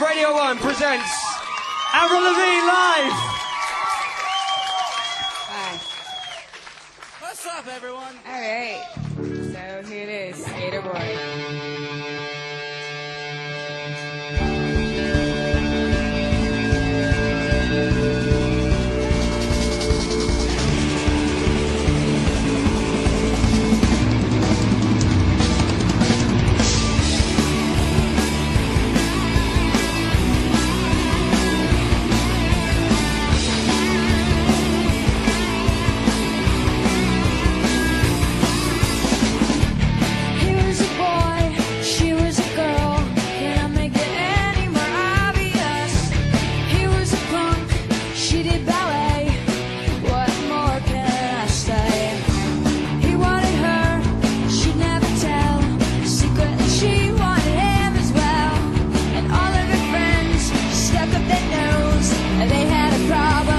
Radio 1 presents Avril Lavigne live! Hi. What's up, everyone? All right. So here it is, Skater Boy. problem.